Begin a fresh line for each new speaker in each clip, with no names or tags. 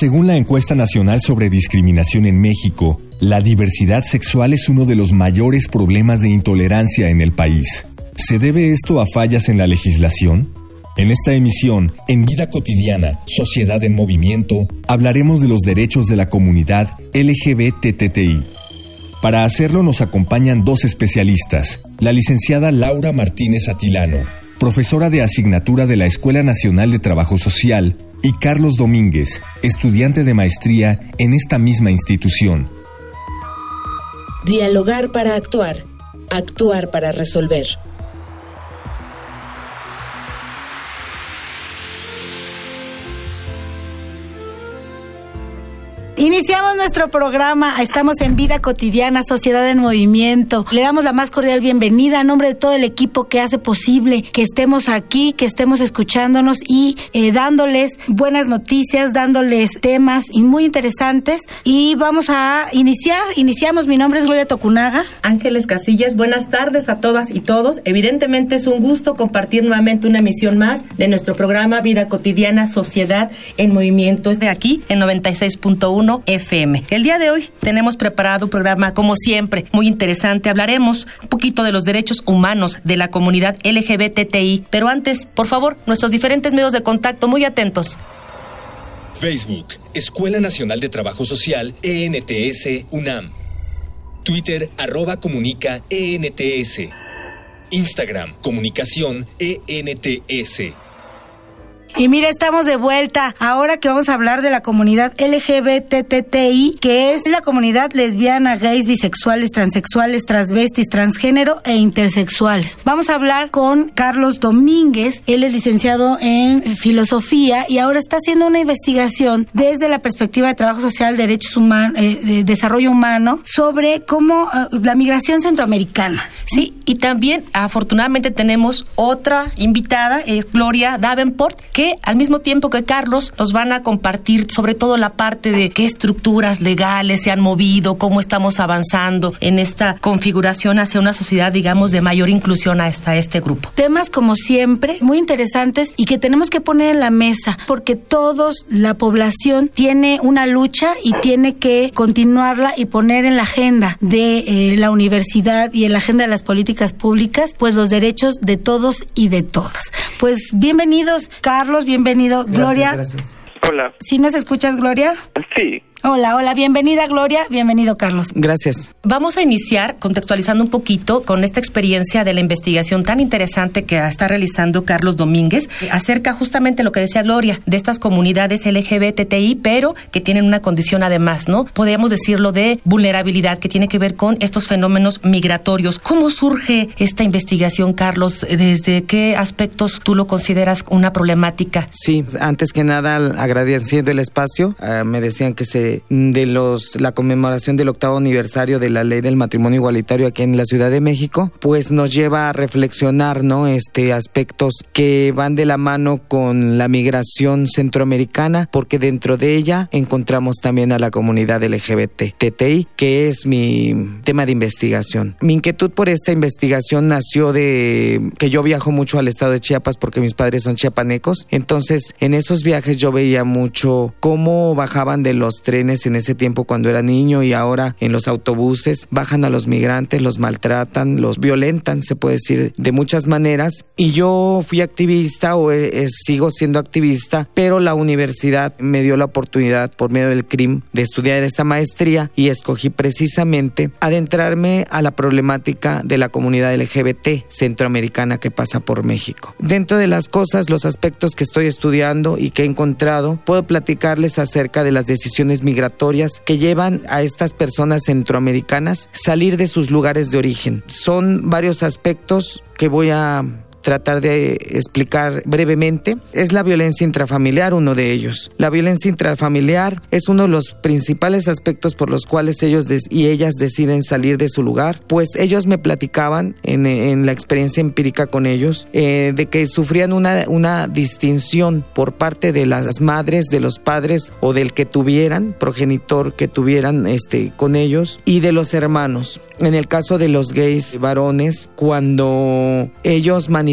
Según la encuesta nacional sobre discriminación en México, la diversidad sexual es uno de los mayores problemas de intolerancia en el país. ¿Se debe esto a fallas en la legislación? En esta emisión, en Vida Cotidiana, Sociedad en Movimiento, hablaremos de los derechos de la comunidad LGBTTI. Para hacerlo nos acompañan dos especialistas, la licenciada Laura Martínez Atilano, profesora de asignatura de la Escuela Nacional de Trabajo Social, y Carlos Domínguez, estudiante de maestría en esta misma institución.
Dialogar para actuar, actuar para resolver.
Iniciamos nuestro programa, estamos en Vida Cotidiana, Sociedad en Movimiento. Le damos la más cordial bienvenida a nombre de todo el equipo que hace posible que estemos aquí, que estemos escuchándonos y eh, dándoles buenas noticias, dándoles temas muy interesantes. Y vamos a iniciar, iniciamos, mi nombre es Gloria Tocunaga.
Ángeles Casillas, buenas tardes a todas y todos. Evidentemente es un gusto compartir nuevamente una emisión más de nuestro programa Vida Cotidiana, Sociedad en Movimiento. Es de aquí, en 96.1 FM. El día de hoy tenemos preparado un programa, como siempre, muy interesante. Hablaremos un poquito de los derechos humanos de la comunidad LGBTI, pero antes, por favor, nuestros diferentes medios de contacto, muy atentos.
Facebook, Escuela Nacional de Trabajo Social, ENTS, UNAM. Twitter, arroba comunica, ENTS. Instagram, comunicación, ENTS.
Y mira, estamos de vuelta. Ahora que vamos a hablar de la comunidad LGBTTI, que es la comunidad lesbiana, gays, bisexuales, transexuales, transvestis, transgénero e intersexuales. Vamos a hablar con Carlos Domínguez. Él es licenciado en filosofía y ahora está haciendo una investigación desde la perspectiva de trabajo social, derechos humanos, eh, de desarrollo humano, sobre cómo eh, la migración centroamericana.
Sí, y también afortunadamente tenemos otra invitada, es Gloria Davenport, que al mismo tiempo que Carlos nos van a compartir sobre todo la parte de qué estructuras legales se han movido, cómo estamos avanzando en esta configuración hacia una sociedad, digamos, de mayor inclusión hasta este grupo.
Temas como siempre, muy interesantes y que tenemos que poner en la mesa, porque todos, la población, tiene una lucha y tiene que continuarla y poner en la agenda de eh, la universidad y en la agenda de las políticas públicas, pues los derechos de todos y de todas. Pues bienvenidos, Carlos, bienvenido, Gloria.
Gracias.
Hola.
¿Sí nos escuchas, Gloria?
Sí.
Hola, hola, bienvenida Gloria, bienvenido Carlos.
Gracias.
Vamos a iniciar contextualizando un poquito con esta experiencia de la investigación tan interesante que está realizando Carlos Domínguez acerca justamente lo que decía Gloria, de estas comunidades LGBTI, pero que tienen una condición además, ¿no? Podríamos decirlo de vulnerabilidad que tiene que ver con estos fenómenos migratorios. ¿Cómo surge esta investigación, Carlos? ¿Desde qué aspectos tú lo consideras una problemática?
Sí, antes que nada, agradeciendo el espacio, uh, me decían que se de los la conmemoración del octavo aniversario de la ley del matrimonio igualitario aquí en la Ciudad de México, pues nos lleva a reflexionar, ¿no? Este aspectos que van de la mano con la migración centroamericana, porque dentro de ella encontramos también a la comunidad LGBT que es mi tema de investigación. Mi inquietud por esta investigación nació de que yo viajo mucho al estado de Chiapas porque mis padres son chiapanecos, entonces en esos viajes yo veía mucho cómo bajaban de los trenes en ese tiempo cuando era niño y ahora en los autobuses bajan a los migrantes, los maltratan, los violentan, se puede decir de muchas maneras. Y yo fui activista o eh, sigo siendo activista, pero la universidad me dio la oportunidad por medio del CRIM de estudiar esta maestría y escogí precisamente adentrarme a la problemática de la comunidad LGBT centroamericana que pasa por México. Dentro de las cosas, los aspectos que estoy estudiando y que he encontrado, puedo platicarles acerca de las decisiones migratorias que llevan a estas personas centroamericanas salir de sus lugares de origen. Son varios aspectos que voy a tratar de explicar brevemente es la violencia intrafamiliar, uno de ellos. La violencia intrafamiliar es uno de los principales aspectos por los cuales ellos y ellas deciden salir de su lugar, pues ellos me platicaban en, la experiencia empírica con ellos eh, de que sufrían una, una distinción por parte de las madres, de los padres o del que tuvieran, progenitor que tuvieran este, con ellos y de los hermanos. En el caso de los gays varones, cuando ellos manifestaban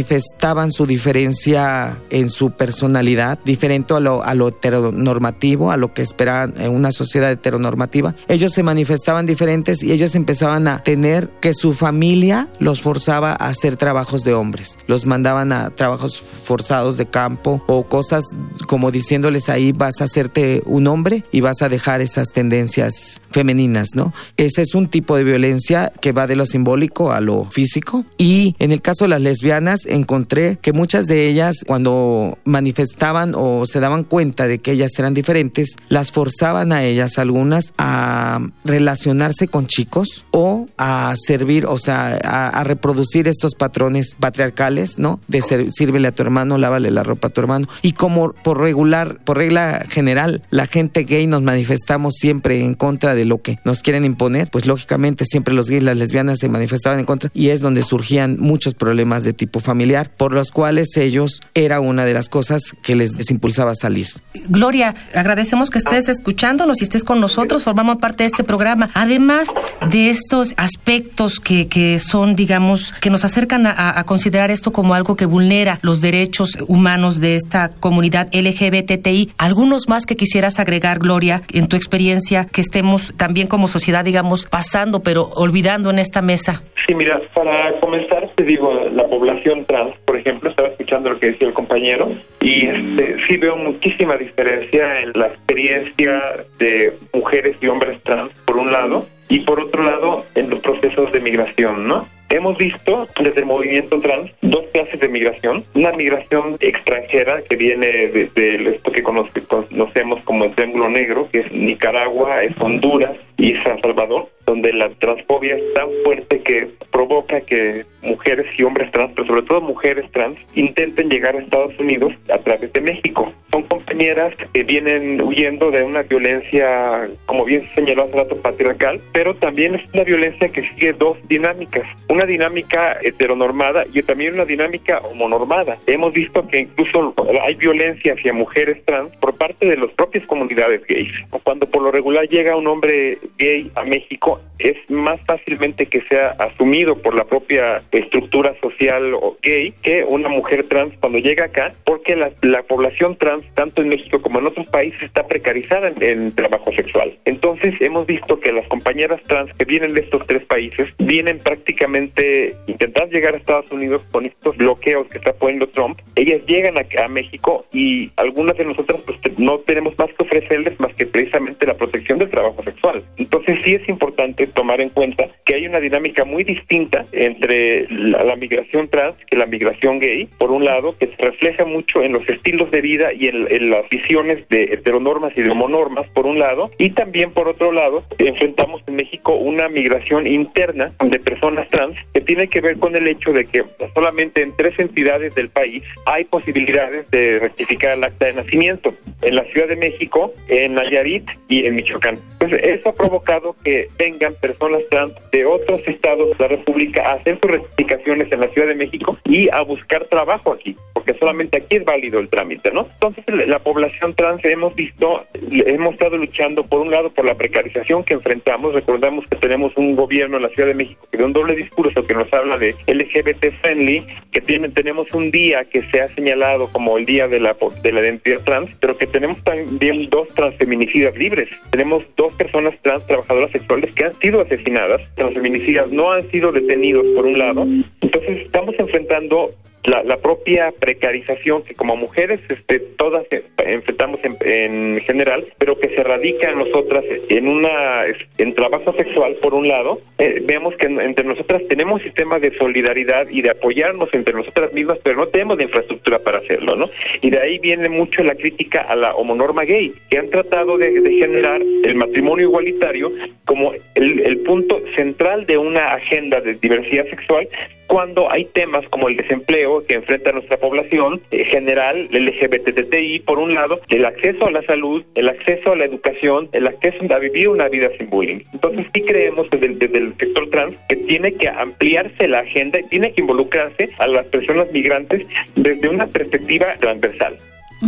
su diferencia en su personalidad, diferente a lo, a lo heteronormativo, a lo que esperaban en una sociedad heteronormativa, ellos se manifestaban diferentes y ellos empezaban a tener que su familia los forzaba a hacer trabajos de hombres, los mandaban a trabajos forzados de campo o cosas como diciéndoles ahí vas a hacerte un hombre y vas a dejar esas tendencias femeninas, ¿no? Ese es un tipo de violencia que va de lo simbólico a lo físico. Y en el caso de las lesbianas encontré que muchas de ellas cuando manifestaban o se daban cuenta de que ellas eran diferentes, las forzaban a ellas algunas a relacionarse con chicos o a servir, o sea, a, reproducir estos patrones patriarcales, ¿no? De ser, sírvele a tu hermano, lávale la ropa a tu hermano. Y como por regular, por regla general, la gente gay nos manifestamos siempre en contra de lo que nos quieren imponer, pues lógicamente siempre los gays, las lesbianas se manifestaban en contra y es donde surgían muchos problemas de tipo familiar, por los cuales ellos era una de las cosas que les, impulsaba a salir.
Gloria, agradecemos que estés escuchándonos y estés con nosotros, formamos parte de este programa. Además de estos aspectos que, que son, digamos, que nos acercan a, a considerar esto como algo que vulnera los derechos humanos de esta comunidad LGBTI, algunos más que quisieras agregar, Gloria, en tu experiencia, que estemos también como sociedad, digamos, pasando, pero olvidando en esta mesa?
Sí, mira, para comenzar, te digo, la población trans, por ejemplo, estaba escuchando lo que decía el compañero, y este, sí veo muchísima diferencia en la experiencia de mujeres y hombres trans, por un lado, y por otro lado, en los procesos de migración, ¿no? Hemos visto desde el movimiento trans dos clases de migración. Una migración extranjera que viene de, esto que conocemos como el Triángulo Negro, que es Nicaragua, es Honduras y San Salvador, donde la transfobia es tan fuerte que provoca que mujeres y hombres trans, pero sobre todo mujeres trans, intenten llegar a Estados Unidos a través de México. Son compañeras que vienen huyendo de una violencia, como bien señaló hace rato, patriarcal, pero también es una violencia que sigue dos dinámicas una dinámica heteronormada y también una dinámica homonormada. Hemos visto que incluso hay violencia hacia mujeres trans por parte de las propias comunidades gays. Cuando por lo regular llega un hombre gay a México, es más fácilmente que sea asumido por la propia estructura social gay que una mujer trans cuando llega acá, porque la, población trans, tanto en México como en otros países, está precarizada en, en trabajo sexual. Entonces, hemos visto que las compañeras trans que vienen de estos tres países vienen prácticamente intentar llegar a Estados Unidos con estos bloqueos que está poniendo Trump, ellas llegan a, México y algunas de nosotras pues no tenemos más que ofrecerles más que precisamente la protección del trabajo sexual. Entonces sí es importante tomar en cuenta que hay una dinámica muy distinta entre la, migración trans que la migración gay, por un lado, que se refleja mucho en los estilos de vida y en, en las visiones de heteronormas y de homonormas, por un lado, y también por otro lado, enfrentamos en México una migración interna de personas trans que tiene que ver con el hecho de que solamente en tres entidades del país hay posibilidades de rectificar el acta de nacimiento, en la Ciudad de México, en Nayarit y en Michoacán. Entonces, eso ha provocado que vengan personas trans de otros estados de la República a hacer sus rectificaciones en la Ciudad de México y a buscar trabajo aquí, porque solamente aquí es válido el trámite, ¿no? Entonces, la población trans hemos visto, hemos estado luchando por un lado por la precarización que enfrentamos, recordamos que tenemos un gobierno en la Ciudad de México que de un doble discurso que nos habla de LGBT friendly, que tiene, tenemos un día que se ha señalado como el día de la, de la identidad trans, pero que tenemos también dos transfeminicidas libres. Tenemos dos personas trans trabajadoras sexuales que han sido asesinadas, transfeminicidas no han sido detenidos por un lado. Entonces estamos enfrentando la, propia precarización que como mujeres este, todas enfrentamos en, general, pero que se radica en nosotras en una en trabajo sexual por un lado, eh, vemos que entre nosotras tenemos sistemas de solidaridad y de apoyarnos entre nosotras mismas, pero no tenemos la infraestructura para hacerlo, ¿no? Y de ahí viene mucho la crítica a la homonorma gay, que han tratado de, generar el matrimonio igualitario como el, el punto central de una agenda de diversidad sexual cuando hay temas como el desempleo que enfrenta nuestra población en general, el LGBTTI, por un lado, el acceso a la salud, el acceso a la educación, el acceso a vivir una vida sin bullying. Entonces sí creemos desde, desde el sector trans que tiene que ampliarse la agenda y tiene que involucrarse a las personas migrantes desde una perspectiva transversal.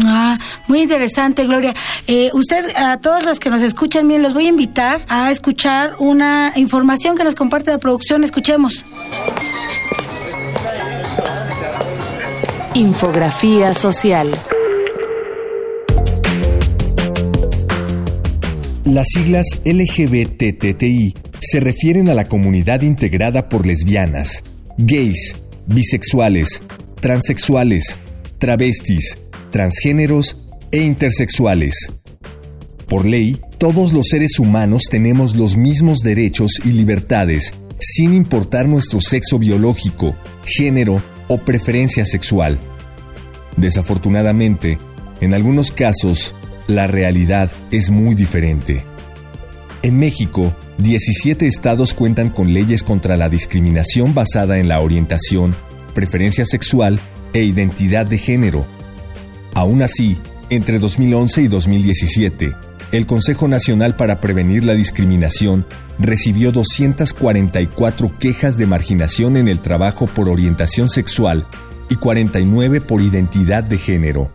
Ah, muy interesante, Gloria. Eh, usted, a todos los que nos escuchan, bien, los voy a invitar a escuchar una información que nos comparte la producción. Escuchemos.
Infografía social.
Las siglas LGBTTI se refieren a la comunidad integrada por lesbianas, gays, bisexuales, transexuales, travestis, transgéneros e intersexuales. Por ley, todos los seres humanos tenemos los mismos derechos y libertades, sin importar nuestro sexo biológico, género o preferencia sexual. Desafortunadamente, en algunos casos, la realidad es muy diferente. En México, 17 estados cuentan con leyes contra la discriminación basada en la orientación, preferencia sexual e identidad de género. Aún así, entre 2011 y 2017, el Consejo Nacional para Prevenir la Discriminación recibió 244 quejas de marginación en el trabajo por orientación sexual y 49 por identidad de género.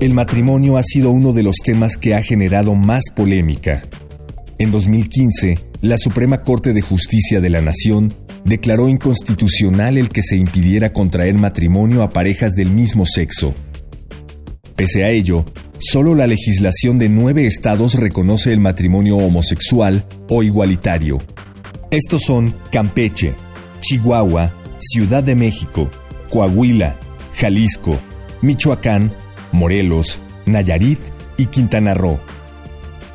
El matrimonio ha sido uno de los temas que ha generado más polémica. En 2015, la Suprema Corte de Justicia de la Nación declaró inconstitucional el que se impidiera contraer matrimonio a parejas del mismo sexo. Pese a ello, solo la legislación de nueve estados reconoce el matrimonio homosexual o igualitario. Estos son Campeche, Chihuahua, Ciudad de México, Coahuila, Jalisco, Michoacán, Morelos, Nayarit y Quintana Roo.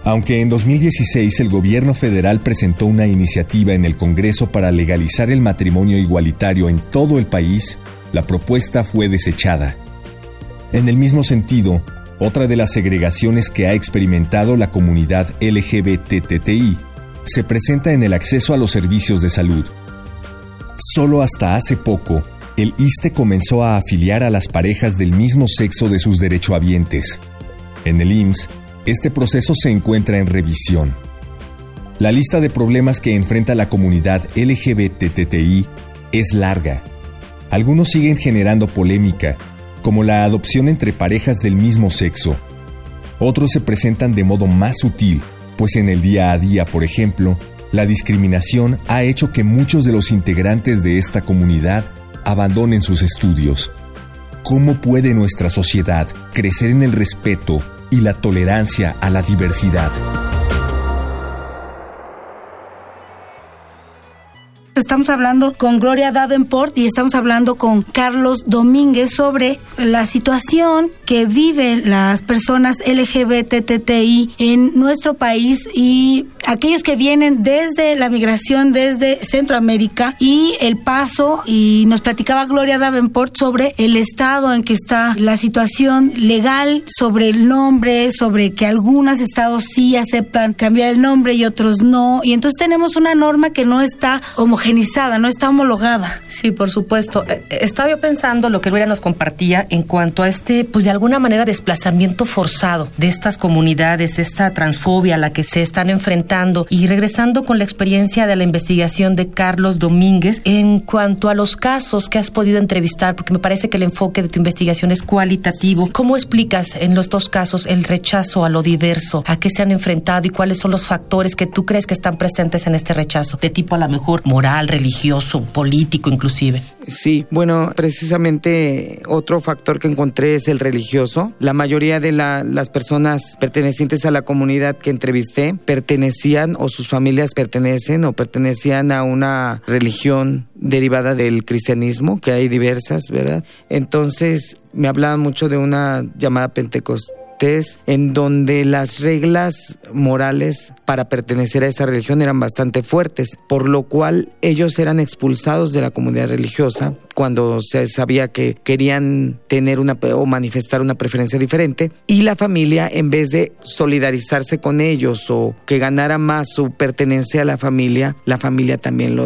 Aunque en 2016 el gobierno federal presentó una iniciativa en el Congreso para legalizar el matrimonio igualitario en todo el país, la propuesta fue desechada. En el mismo sentido, otra de las segregaciones que ha experimentado la comunidad LGBTTI se presenta en el acceso a los servicios de salud. Solo hasta hace poco, el ISTE comenzó a afiliar a las parejas del mismo sexo de sus derechohabientes. En el IMSS, este proceso se encuentra en revisión. La lista de problemas que enfrenta la comunidad LGBTTI es larga. Algunos siguen generando polémica, como la adopción entre parejas del mismo sexo. Otros se presentan de modo más sutil, pues en el día a día, por ejemplo, la discriminación ha hecho que muchos de los integrantes de esta comunidad abandonen sus estudios. ¿Cómo puede nuestra sociedad crecer en el respeto y la tolerancia a la diversidad?
Estamos hablando con Gloria Davenport y estamos hablando con Carlos Domínguez sobre la situación que viven las personas LGBTTI en nuestro país y aquellos que vienen desde la migración desde Centroamérica y el paso y nos platicaba Gloria Davenport sobre el estado en que está la situación legal sobre el nombre, sobre que algunos estados sí aceptan cambiar el nombre y otros no y entonces tenemos una norma que no está homogeneizada no está homologada.
Sí, por supuesto. Eh, eh, estaba yo pensando lo que Luira nos compartía en cuanto a este, pues de alguna manera, desplazamiento forzado de estas comunidades, esta transfobia a la que se están enfrentando. Y regresando con la experiencia de la investigación de Carlos Domínguez, en cuanto a los casos que has podido entrevistar, porque me parece que el enfoque de tu investigación es cualitativo, ¿cómo explicas en los dos casos el rechazo a lo diverso? ¿A qué se han enfrentado y cuáles son los factores que tú crees que están presentes en este rechazo? De tipo a lo mejor moral religioso, político inclusive.
Sí, bueno, precisamente otro factor que encontré es el religioso. La mayoría de las personas pertenecientes a la comunidad que entrevisté pertenecían o sus familias pertenecen o pertenecían a una religión derivada del cristianismo, que hay diversas, ¿verdad? Entonces me hablaban mucho de una llamada Pentecostal En donde las reglas morales para pertenecer a esa religión eran bastante fuertes, por lo cual ellos eran expulsados de la comunidad religiosa cuando se sabía que querían tener una o manifestar una preferencia diferente y la familia en vez de solidarizarse con ellos o que ganara más su pertenencia a la familia, la familia también lo,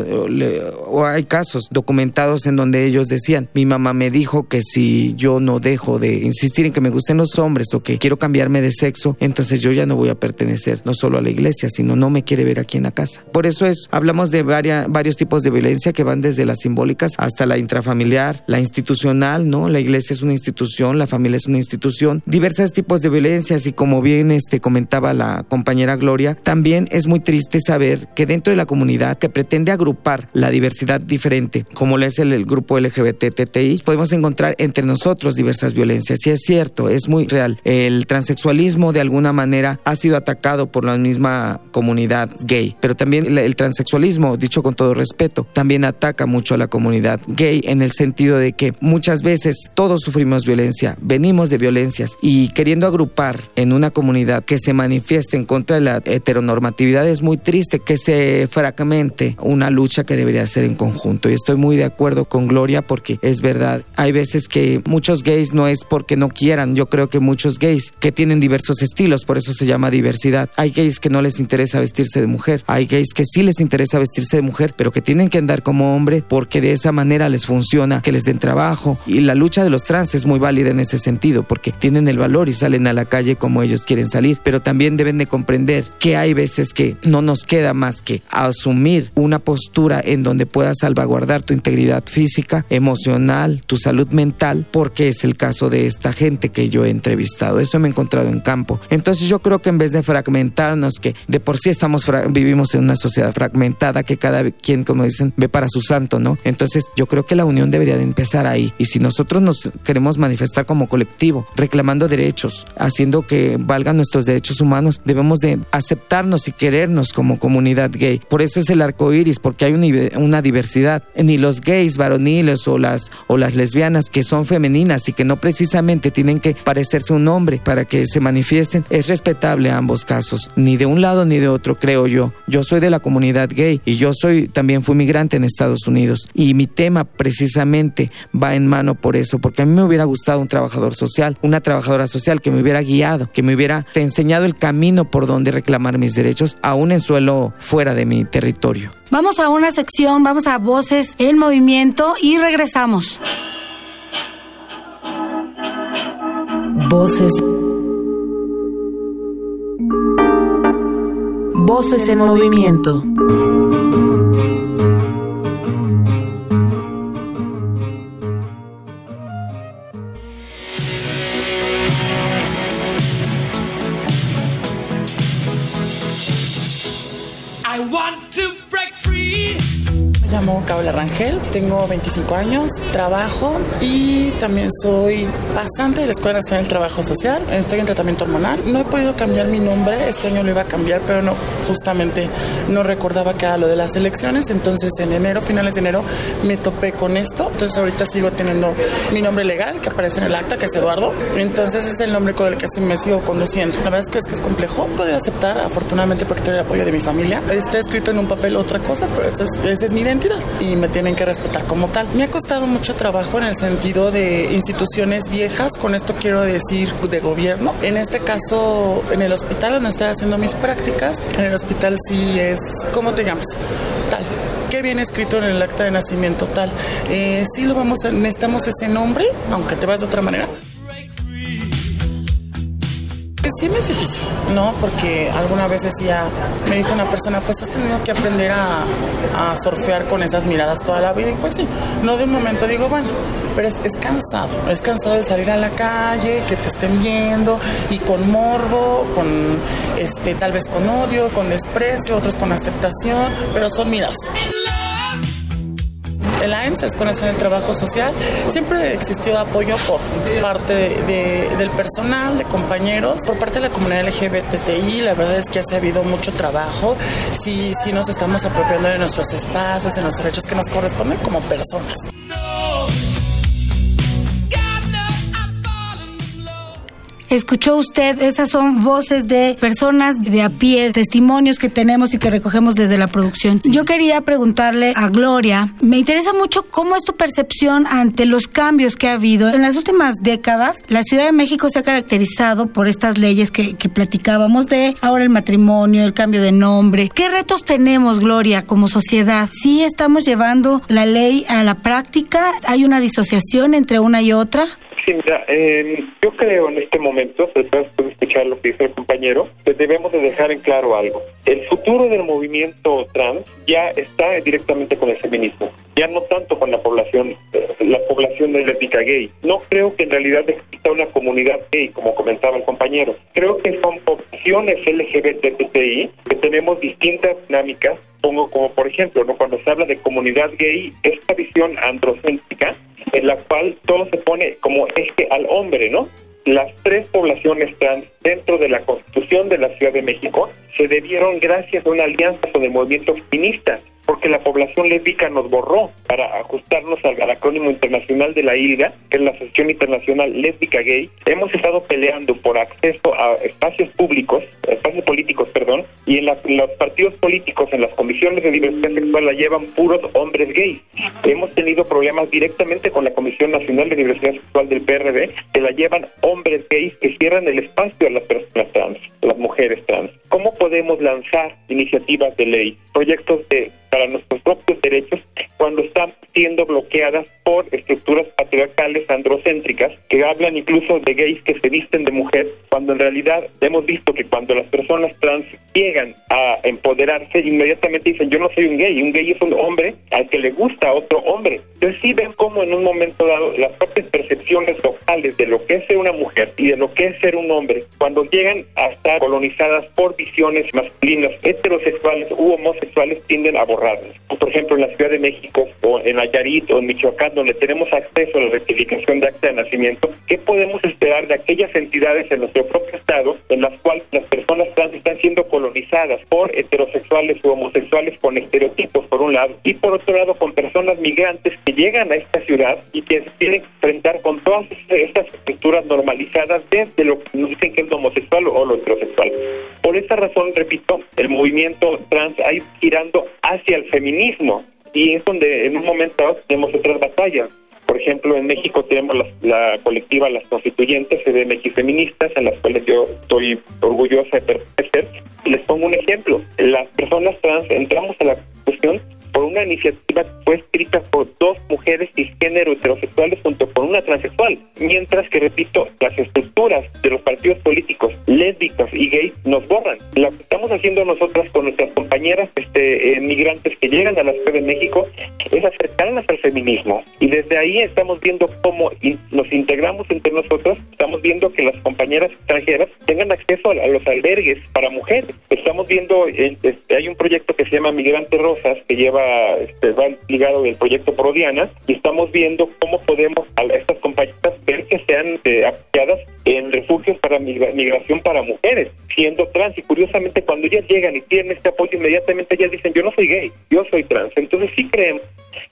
o hay casos documentados en donde ellos decían, mi mamá me dijo que si yo no dejo de insistir en que me gusten los hombres o que quiero cambiarme de sexo, entonces yo ya no voy a pertenecer no solo a la iglesia, sino no me quiere ver aquí en la casa. Por eso es hablamos de varias, varios tipos de violencia que van desde las simbólicas hasta la intra familiar, la institucional, ¿no? La iglesia es una institución, la familia es una institución, diversos tipos de violencias y como bien este comentaba la compañera Gloria, también es muy triste saber que dentro de la comunidad que pretende agrupar la diversidad diferente, como lo es el, grupo LGBT podemos encontrar entre nosotros diversas violencias. Y es cierto, es muy real. El transexualismo de alguna manera ha sido atacado por la misma comunidad gay, pero también el, el transexualismo, dicho con todo respeto, también ataca mucho a la comunidad gay en el sentido de que muchas veces todos sufrimos violencia, venimos de violencias y queriendo agrupar en una comunidad que se manifieste en contra de la heteronormatividad es muy triste que se fragmente una lucha que debería ser en conjunto. Y estoy muy de acuerdo con Gloria porque es verdad, hay veces que muchos gays no es porque no quieran, yo creo que muchos gays que tienen diversos estilos, por eso se llama diversidad. Hay gays que no les interesa vestirse de mujer, hay gays que sí les interesa vestirse de mujer, pero que tienen que andar como hombre porque de esa manera les funciona que les den trabajo. Y la lucha de los trans es muy válida en ese sentido, porque tienen el valor y salen a la calle como ellos quieren salir. Pero también deben de comprender que hay veces que no nos queda más que asumir una postura en donde puedas salvaguardar tu integridad física, emocional, tu salud mental, porque es el caso de esta gente que yo he entrevistado. Eso me he encontrado en campo. Entonces yo creo que en vez de fragmentarnos, que de por sí estamos vivimos en una sociedad fragmentada, que cada quien, como dicen, ve para su santo, ¿no? Entonces yo creo que la unión debería de empezar ahí. Y si nosotros nos queremos manifestar como colectivo, reclamando derechos, haciendo que valgan nuestros derechos humanos, debemos de aceptarnos y querernos como comunidad gay. Por eso es el arco iris, porque hay una diversidad. Ni los gays varoniles o las, o las lesbianas que son femeninas y que no precisamente tienen que parecerse un hombre para que se manifiesten, es respetable ambos casos. Ni de un lado ni de otro, creo yo. Yo soy de la comunidad gay y yo soy también fui migrante en Estados Unidos. Y mi tema precisamente va en mano por eso, porque a mí me hubiera gustado un trabajador social, una trabajadora social que me hubiera guiado, que me hubiera enseñado el camino por donde reclamar mis derechos, aún en suelo fuera de mi territorio.
Vamos a una sección, vamos a Voces en Movimiento y regresamos.
Voces. Voces en movimiento.
Tengo 25 años, trabajo y también soy pasante de la Escuela Nacional del Trabajo Social. Estoy en tratamiento hormonal. No he podido cambiar mi nombre, este año lo iba a cambiar, pero no, justamente no recordaba que era lo de las elecciones. Entonces en enero, finales de enero, me topé con esto. Entonces ahorita sigo teniendo mi nombre legal que aparece en el acta, que es Eduardo. Entonces es el nombre con el que me sigo conduciendo. La verdad es que es, que es complejo. Puedo aceptar, afortunadamente, porque tengo el apoyo de mi familia. Está escrito en un papel otra cosa, pero esa es, esa es mi identidad y me tienen que respetar como tal. Me ha costado mucho trabajo en el sentido de instituciones viejas, con esto quiero decir de gobierno. En este caso, en el hospital donde estoy haciendo mis prácticas, en el hospital sí es, ¿cómo te llamas? Tal. ¿Qué viene escrito en el acta de nacimiento tal? Eh, lo vamos a, necesitamos ese nombre, aunque te vas de otra manera sí me es difícil, ¿no? Porque alguna vez decía, me dijo una persona, pues has tenido que aprender a, a surfear con esas miradas toda la vida. Y pues sí, no de un momento digo, bueno, pero es, es, cansado, es cansado de salir a la calle, que te estén viendo y con morbo, con este, tal vez con odio, con desprecio, otros con aceptación, pero son miradas el Escuela Nacional del Trabajo Social, siempre existió apoyo por parte del personal, de compañeros, por parte de la comunidad LGBTI. La verdad es que ha habido mucho trabajo. Sí, sí nos estamos apropiando de nuestros espacios, de nuestros derechos que nos corresponden como personas.
Escuchó usted, esas son voces de personas de a pie, testimonios que tenemos y que recogemos desde la producción. Yo quería preguntarle a Gloria, me interesa mucho cómo es tu percepción ante los cambios que ha habido. En las últimas décadas, la Ciudad de México se ha caracterizado por estas leyes que, que platicábamos de ahora el matrimonio, el cambio de nombre. ¿Qué retos tenemos, Gloria, como sociedad? ¿Sí estamos llevando la ley a la práctica? ¿Hay una disociación entre una y otra?
Sí, mira, eh, yo creo en este momento, después de escuchar lo que dice el compañero, que debemos de dejar en claro algo. El futuro del movimiento trans ya está directamente con el feminismo, ya no tanto con la población, eh, la población lésbica gay. No creo que en realidad exista una comunidad gay, como comentaba el compañero. Creo que son opciones LGBTI que tenemos distintas dinámicas, pongo como por ejemplo, ¿no? cuando se habla de comunidad gay, esta visión androcéntrica en la cual todo se pone como eje al hombre, ¿no? Las tres poblaciones trans dentro de la Constitución de la Ciudad de México se debieron gracias a una alianza con el movimiento feminista porque la población lésbica nos borró para ajustarnos al, acrónimo internacional de la ILGA, que es la Asociación Internacional Lésbica Gay. Hemos estado peleando por acceso a espacios públicos, espacios políticos, perdón, y en, los partidos políticos, en las comisiones de diversidad sexual la llevan puros hombres gays. Hemos tenido problemas directamente con la Comisión Nacional de Diversidad Sexual del PRD, que la llevan hombres gays que cierran el espacio a las personas trans, las mujeres trans. ¿Cómo podemos lanzar iniciativas de ley, proyectos de para nuestros propios derechos cuando están siendo bloqueadas por estructuras patriarcales androcéntricas que hablan incluso de gays que se visten de mujer, cuando en realidad hemos visto que cuando las personas trans llegan a empoderarse, inmediatamente dicen yo no soy un gay, un gay es un hombre al que le gusta a otro hombre. Entonces sí ven cómo en un momento dado las propias percepciones locales de lo que es ser una mujer y de lo que es ser un hombre, cuando llegan a estar colonizadas por visiones masculinas, heterosexuales u homosexuales, tienden a borrarlas. Por ejemplo, en la Ciudad de México o en Nayarit o en Michoacán, donde tenemos acceso a la rectificación de acta de nacimiento, ¿qué podemos esperar de aquellas entidades en nuestro propio estado en las cuales las personas trans están siendo colonizadas por heterosexuales u homosexuales con estereotipos, por un lado, y por otro lado con personas migrantes que llegan a esta ciudad y que tienen que enfrentar con todas estas estructuras normalizadas desde lo que nos dicen que es lo homosexual o lo heterosexual. Por esa razón, repito, el movimiento trans ha ido girando hacia el feminismo y es donde en un momento tenemos otras batallas. Por ejemplo, en México tenemos la, colectiva Las Constituyentes, CDMX Feministas, en las cuales yo estoy orgullosa de pertenecer. Y les pongo un ejemplo. Las personas trans entramos a la cuestión por una iniciativa fue escrita por dos mujeres cisgénero heterosexuales junto con una transexual, mientras que, repito, las estructuras de los partidos políticos lésbicas y gays nos borran. Lo que estamos haciendo nosotras con nuestras compañeras este, eh, migrantes que llegan a la Ciudad de México es acercarlas al feminismo y desde ahí estamos viendo cómo nos integramos entre nosotros, estamos viendo que las compañeras extranjeras tengan acceso a, los albergues para mujeres. Estamos viendo, eh, este, hay un proyecto que se llama Migrantes Rosas que lleva este, va ligado del proyecto Prodiana y estamos viendo cómo podemos a estas compañías ver que sean eh, apoyadas en refugios para migración para mujeres, siendo trans. Y curiosamente, cuando ellas llegan y tienen este apoyo, inmediatamente ellas dicen: Yo no soy gay, yo soy trans. Entonces, sí creemos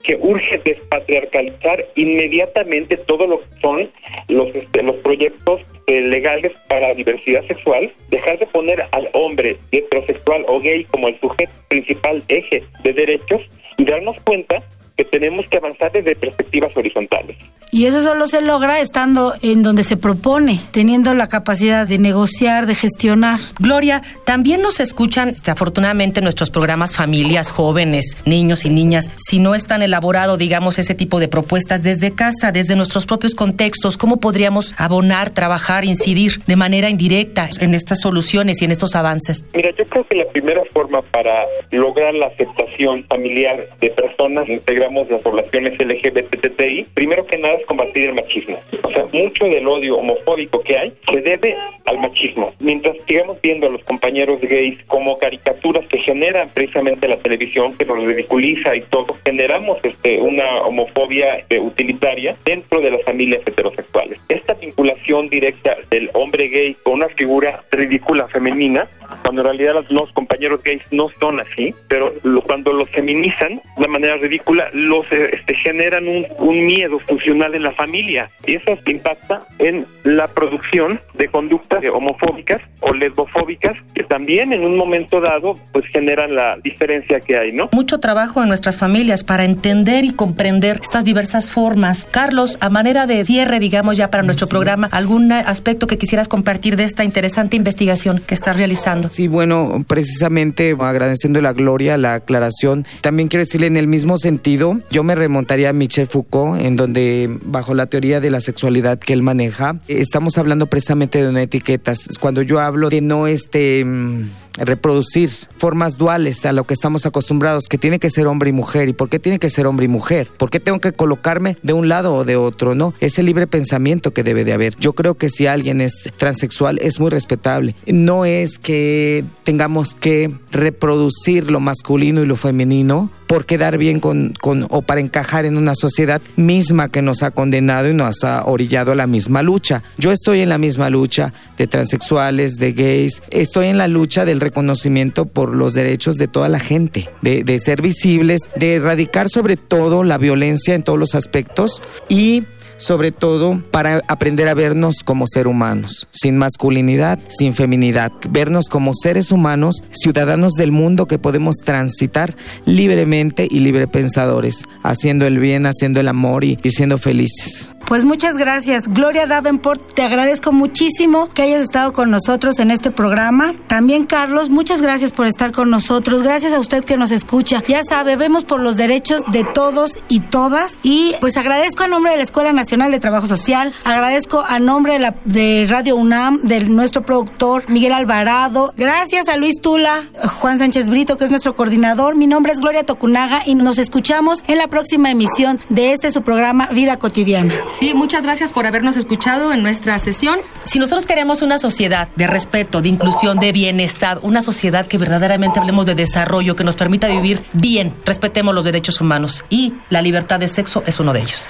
que urge despatriarcalizar inmediatamente todo lo que son los, este, los proyectos eh, legales para la diversidad sexual, dejar de poner al hombre heterosexual o gay como el sujeto principal eje de derechos y darnos cuenta que tenemos que avanzar desde perspectivas horizontales.
Y eso solo se logra estando en donde se propone, teniendo la capacidad de negociar, de gestionar.
Gloria, también nos escuchan, afortunadamente, nuestros programas familias, jóvenes, niños y niñas. Si no están elaborado, digamos, ese tipo de propuestas desde casa, desde nuestros propios contextos, ¿cómo podríamos abonar, trabajar, incidir de manera indirecta en estas soluciones y en estos avances?
Mira, yo creo que la primera forma para lograr la aceptación familiar de personas integradas las poblaciones LGBTI, primero que nada es combatir el machismo. O sea, mucho del odio homofóbico que hay se debe al machismo. Mientras sigamos viendo a los compañeros gays como caricaturas que generan precisamente la televisión, que nos ridiculiza y todo, generamos este, una homofobia este, utilitaria dentro de las familias heterosexuales. Esta vinculación directa del hombre gay con una figura ridícula femenina, cuando en realidad los compañeros gays no son así, pero cuando los feminizan de manera ridícula, los este, generan un, un miedo funcional disfuncional en la familia y eso impacta en la producción de conductas homofóbicas o lesbofóbicas que también en un momento dado pues generan la diferencia que hay, ¿no?
Mucho trabajo en nuestras familias para entender y comprender estas diversas formas. Carlos, a manera de cierre, digamos ya para nuestro programa, ¿algún aspecto que quisieras compartir de esta interesante investigación que estás realizando?
Sí, bueno, precisamente agradeciendo la gloria, la aclaración, también quiero decirle en el mismo sentido, yo me remontaría a Michel Foucault, en donde bajo la teoría de la sexualidad que él maneja, estamos hablando precisamente de una etiqueta. Cuando yo hablo de no este mm, reproducir formas duales a lo que estamos acostumbrados, que tiene que ser hombre y mujer. ¿Y por qué tiene que ser hombre y mujer? ¿Por qué tengo que colocarme de un lado o de otro? No, es el libre pensamiento que debe de haber. Yo creo que si alguien es transexual es muy respetable. No es que tengamos que reproducir lo masculino y lo femenino por quedar bien con, con o para encajar en una sociedad misma que nos ha condenado y nos ha orillado a la misma lucha. Yo estoy en la misma lucha de transexuales, de gays, estoy en la lucha del reconocimiento por los derechos de toda la gente, de, de ser visibles, de erradicar sobre todo la violencia en todos los aspectos y sobre todo para aprender a vernos como ser humanos, sin masculinidad, sin feminidad, vernos como seres humanos, ciudadanos del mundo que podemos transitar libremente y libre pensadores, haciendo el bien, haciendo el amor y, y siendo felices.
Pues muchas gracias. Gloria Davenport, te agradezco muchísimo que hayas estado con nosotros en este programa. También Carlos, muchas gracias por estar con nosotros. Gracias a usted que nos escucha. Ya sabe, vemos por los derechos de todos y todas. Y pues agradezco a nombre de la Escuela Nacional de Trabajo Social, agradezco a nombre de, la, de Radio UNAM, de nuestro productor Miguel Alvarado. Gracias a Luis Tula, Juan Sánchez Brito, que es nuestro coordinador. Mi nombre es Gloria Tocunaga y nos escuchamos en la próxima emisión de este su programa Vida Cotidiana.
Sí, muchas gracias por habernos escuchado en nuestra sesión. Si nosotros queremos una sociedad de respeto, de inclusión, de bienestar, una sociedad que verdaderamente hablemos de desarrollo, que nos permita vivir bien, respetemos los derechos humanos y la libertad de sexo es uno de ellos.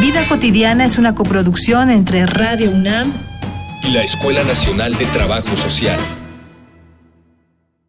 Vida cotidiana es una coproducción entre Radio UNAM
y la Escuela Nacional de Trabajo Social.